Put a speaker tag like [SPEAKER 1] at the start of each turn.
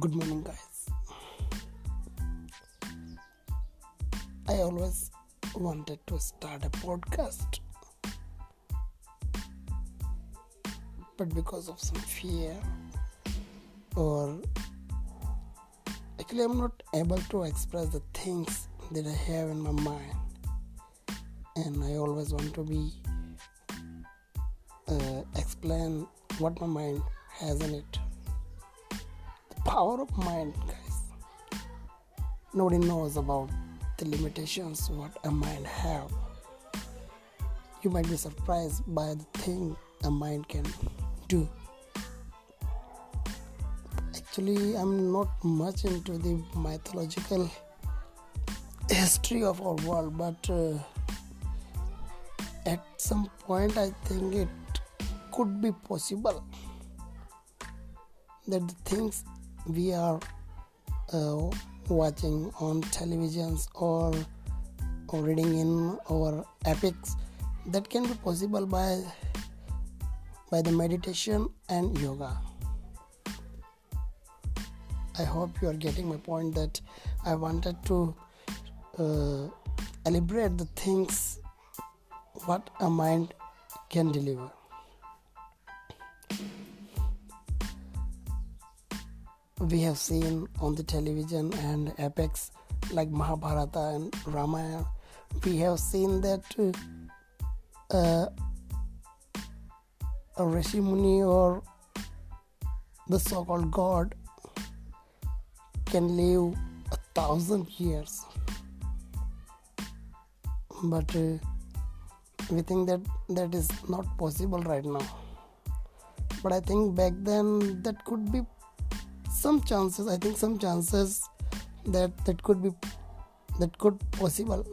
[SPEAKER 1] Good morning, guys. I always wanted to start a podcast, but because of some fear, or actually, I'm not able to express the things that I have in my mind, and I always want to be uh, explain what my mind has in it power of mind guys. Nobody knows about the limitations what a mind have. You might be surprised by the thing a mind can do. Actually i'm not much into the mythological history of our world but uh, at some point i think it could be possible that the things we are uh, watching on televisions or, or reading in our epics. That can be possible by by the meditation and yoga. I hope you are getting my point that i wanted to uh, elaborate the things what a mind can deliver we have seen on the television and epics like Mahabharata and Ramayana, we have seen that uh, a Rishi Muni or the so called God can live a thousand years. But uh, we think that that is not possible right now. But I think back then that could be some chances i think some chances that that could be that could possible